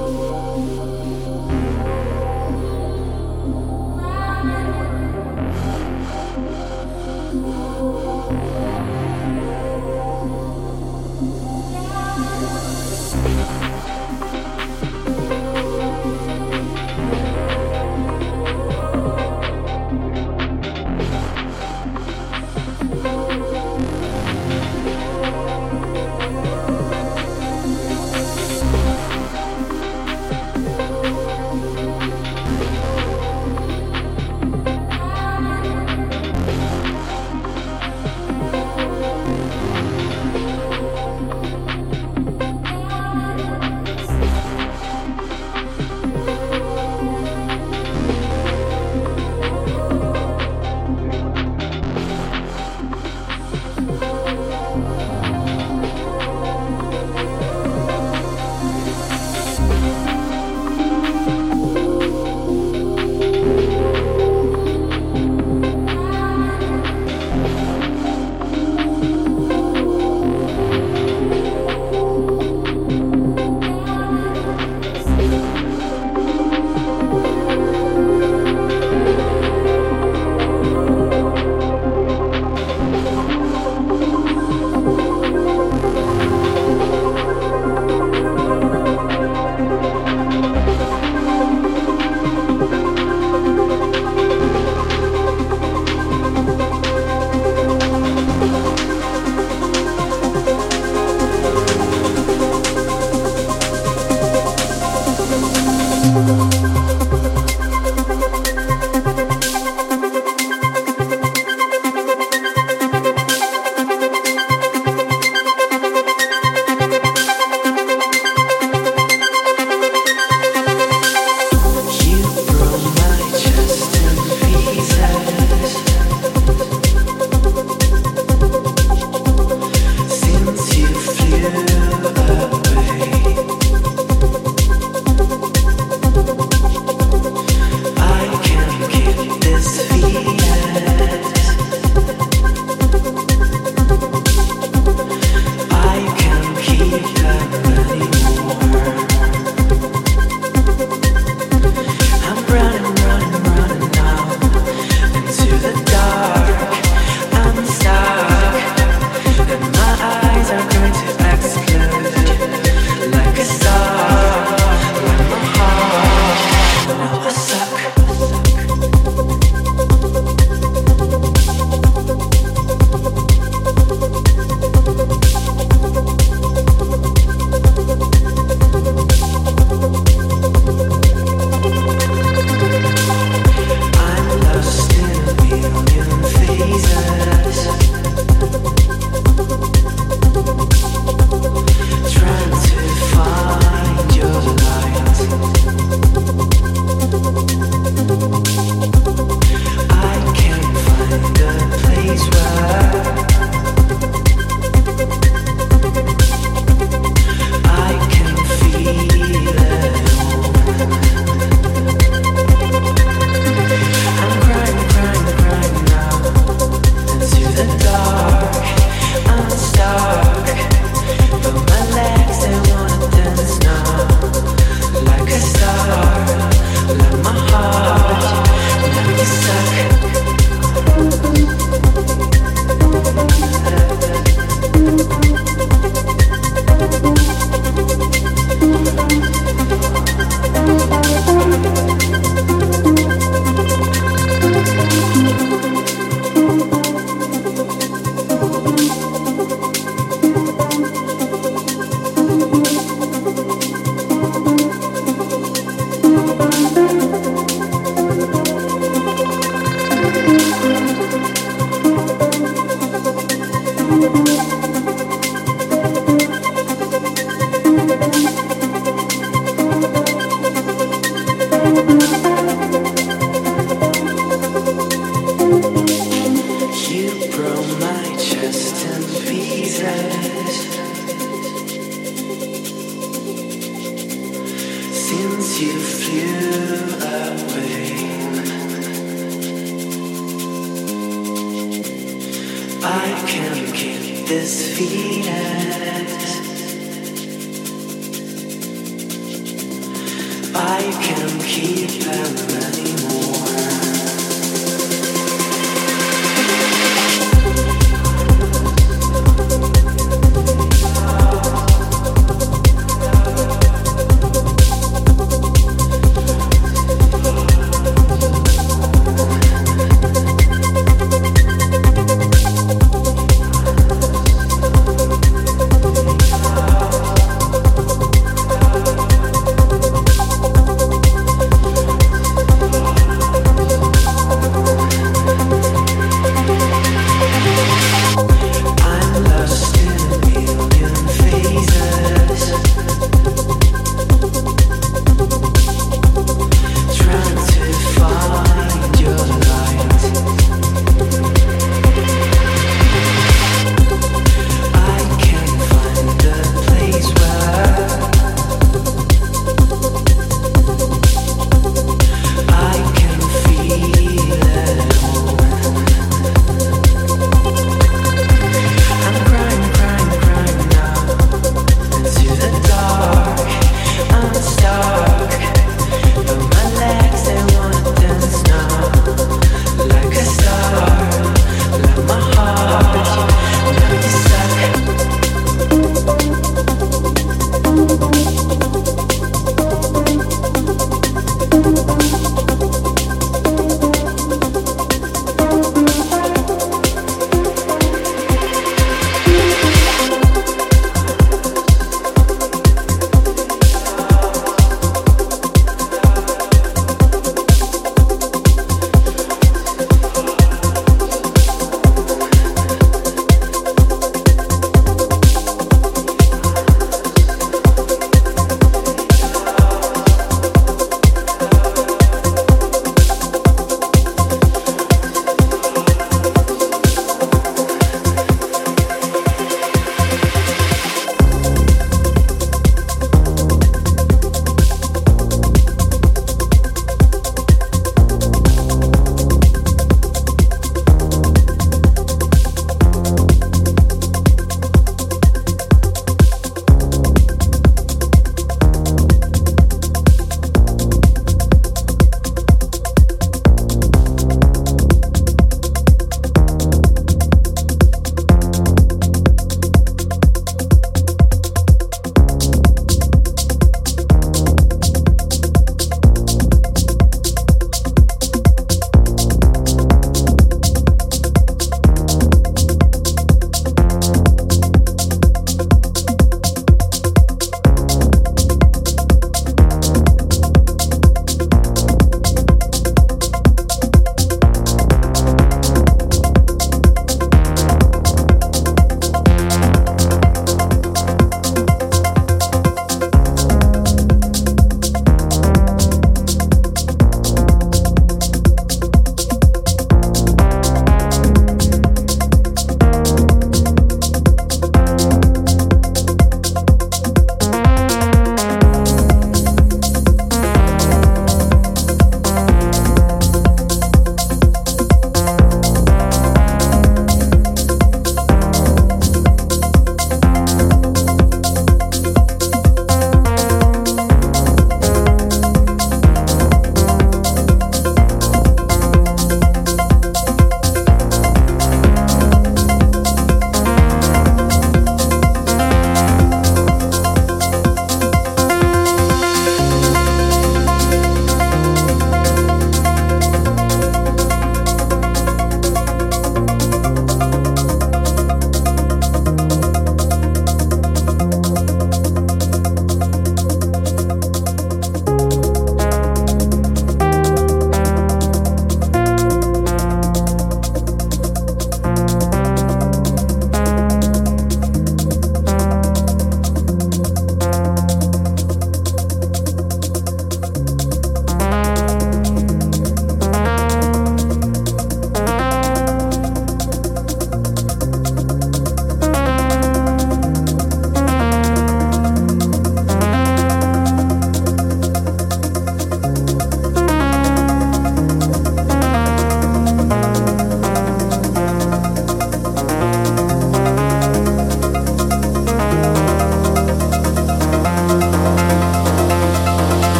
Whoa.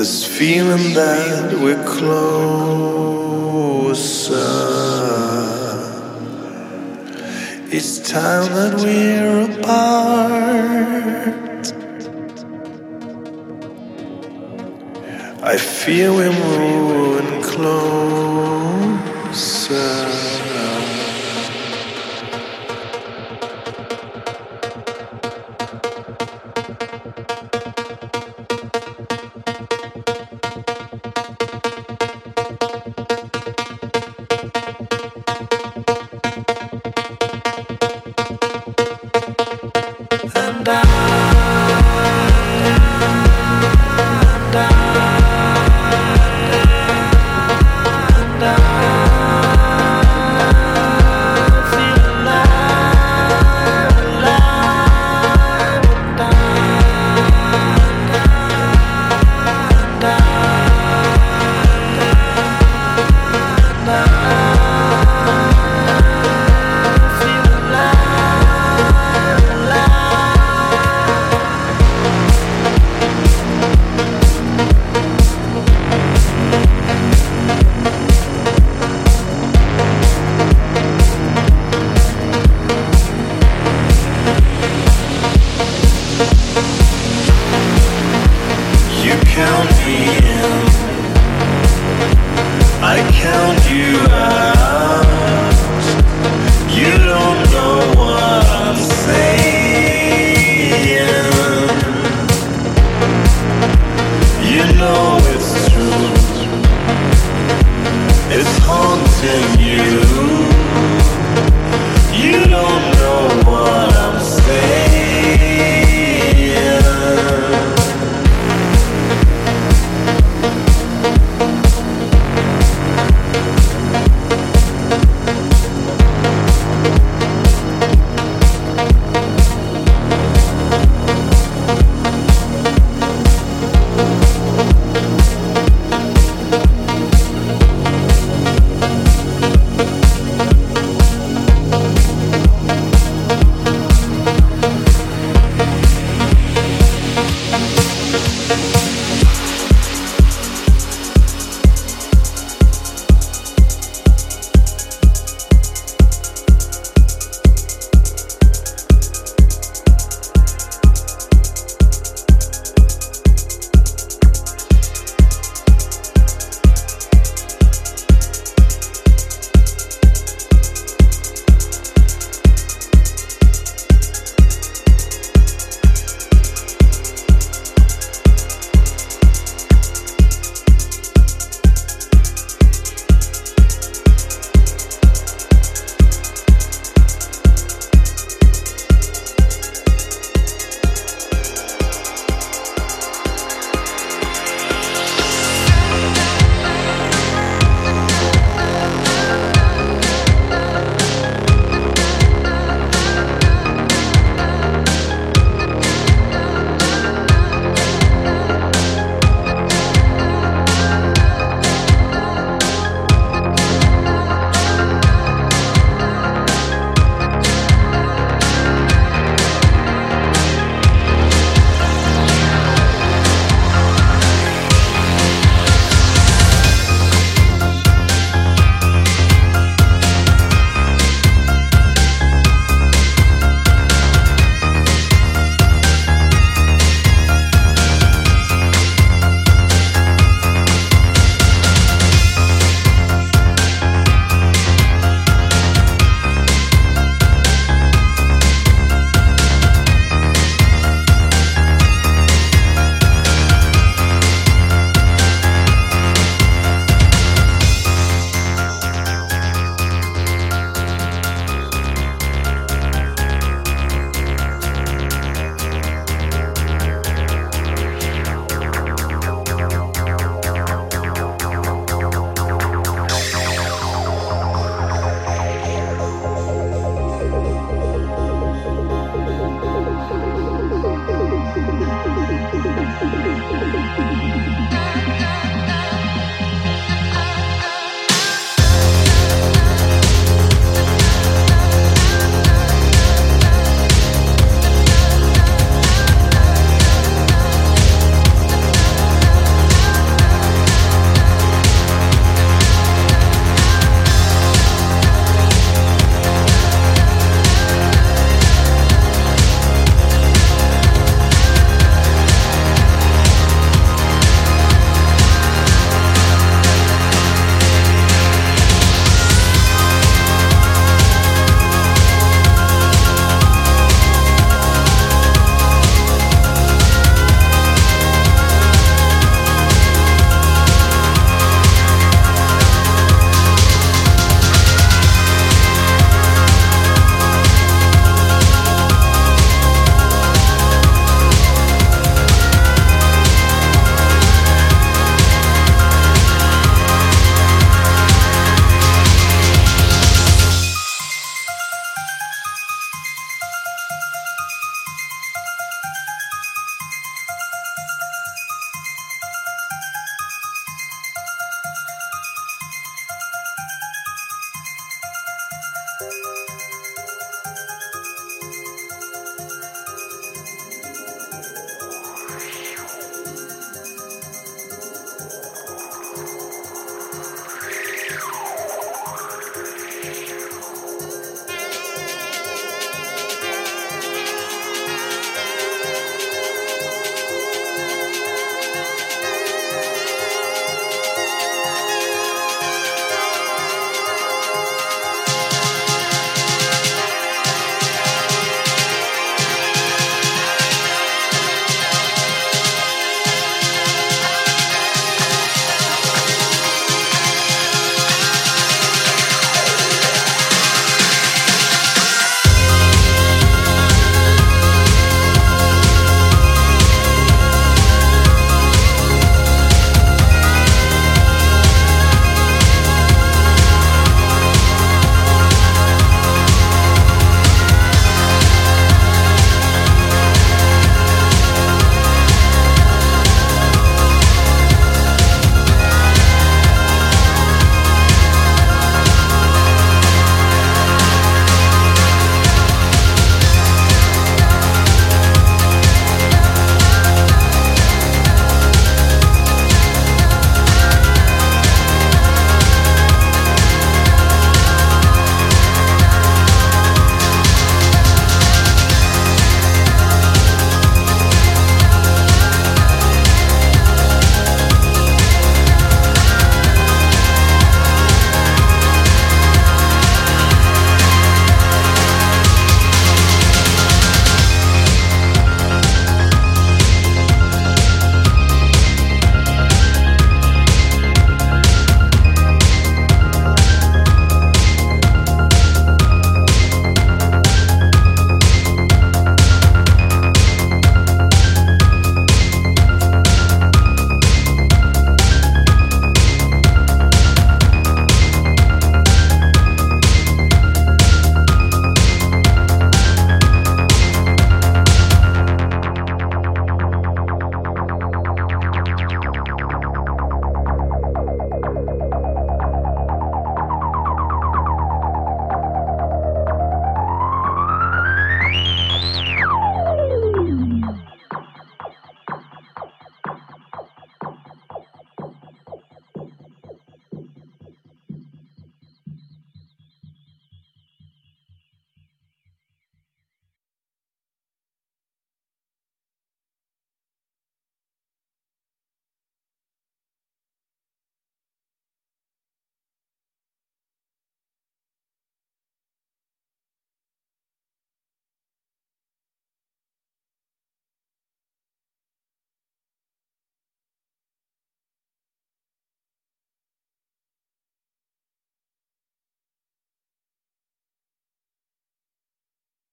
It's feeling you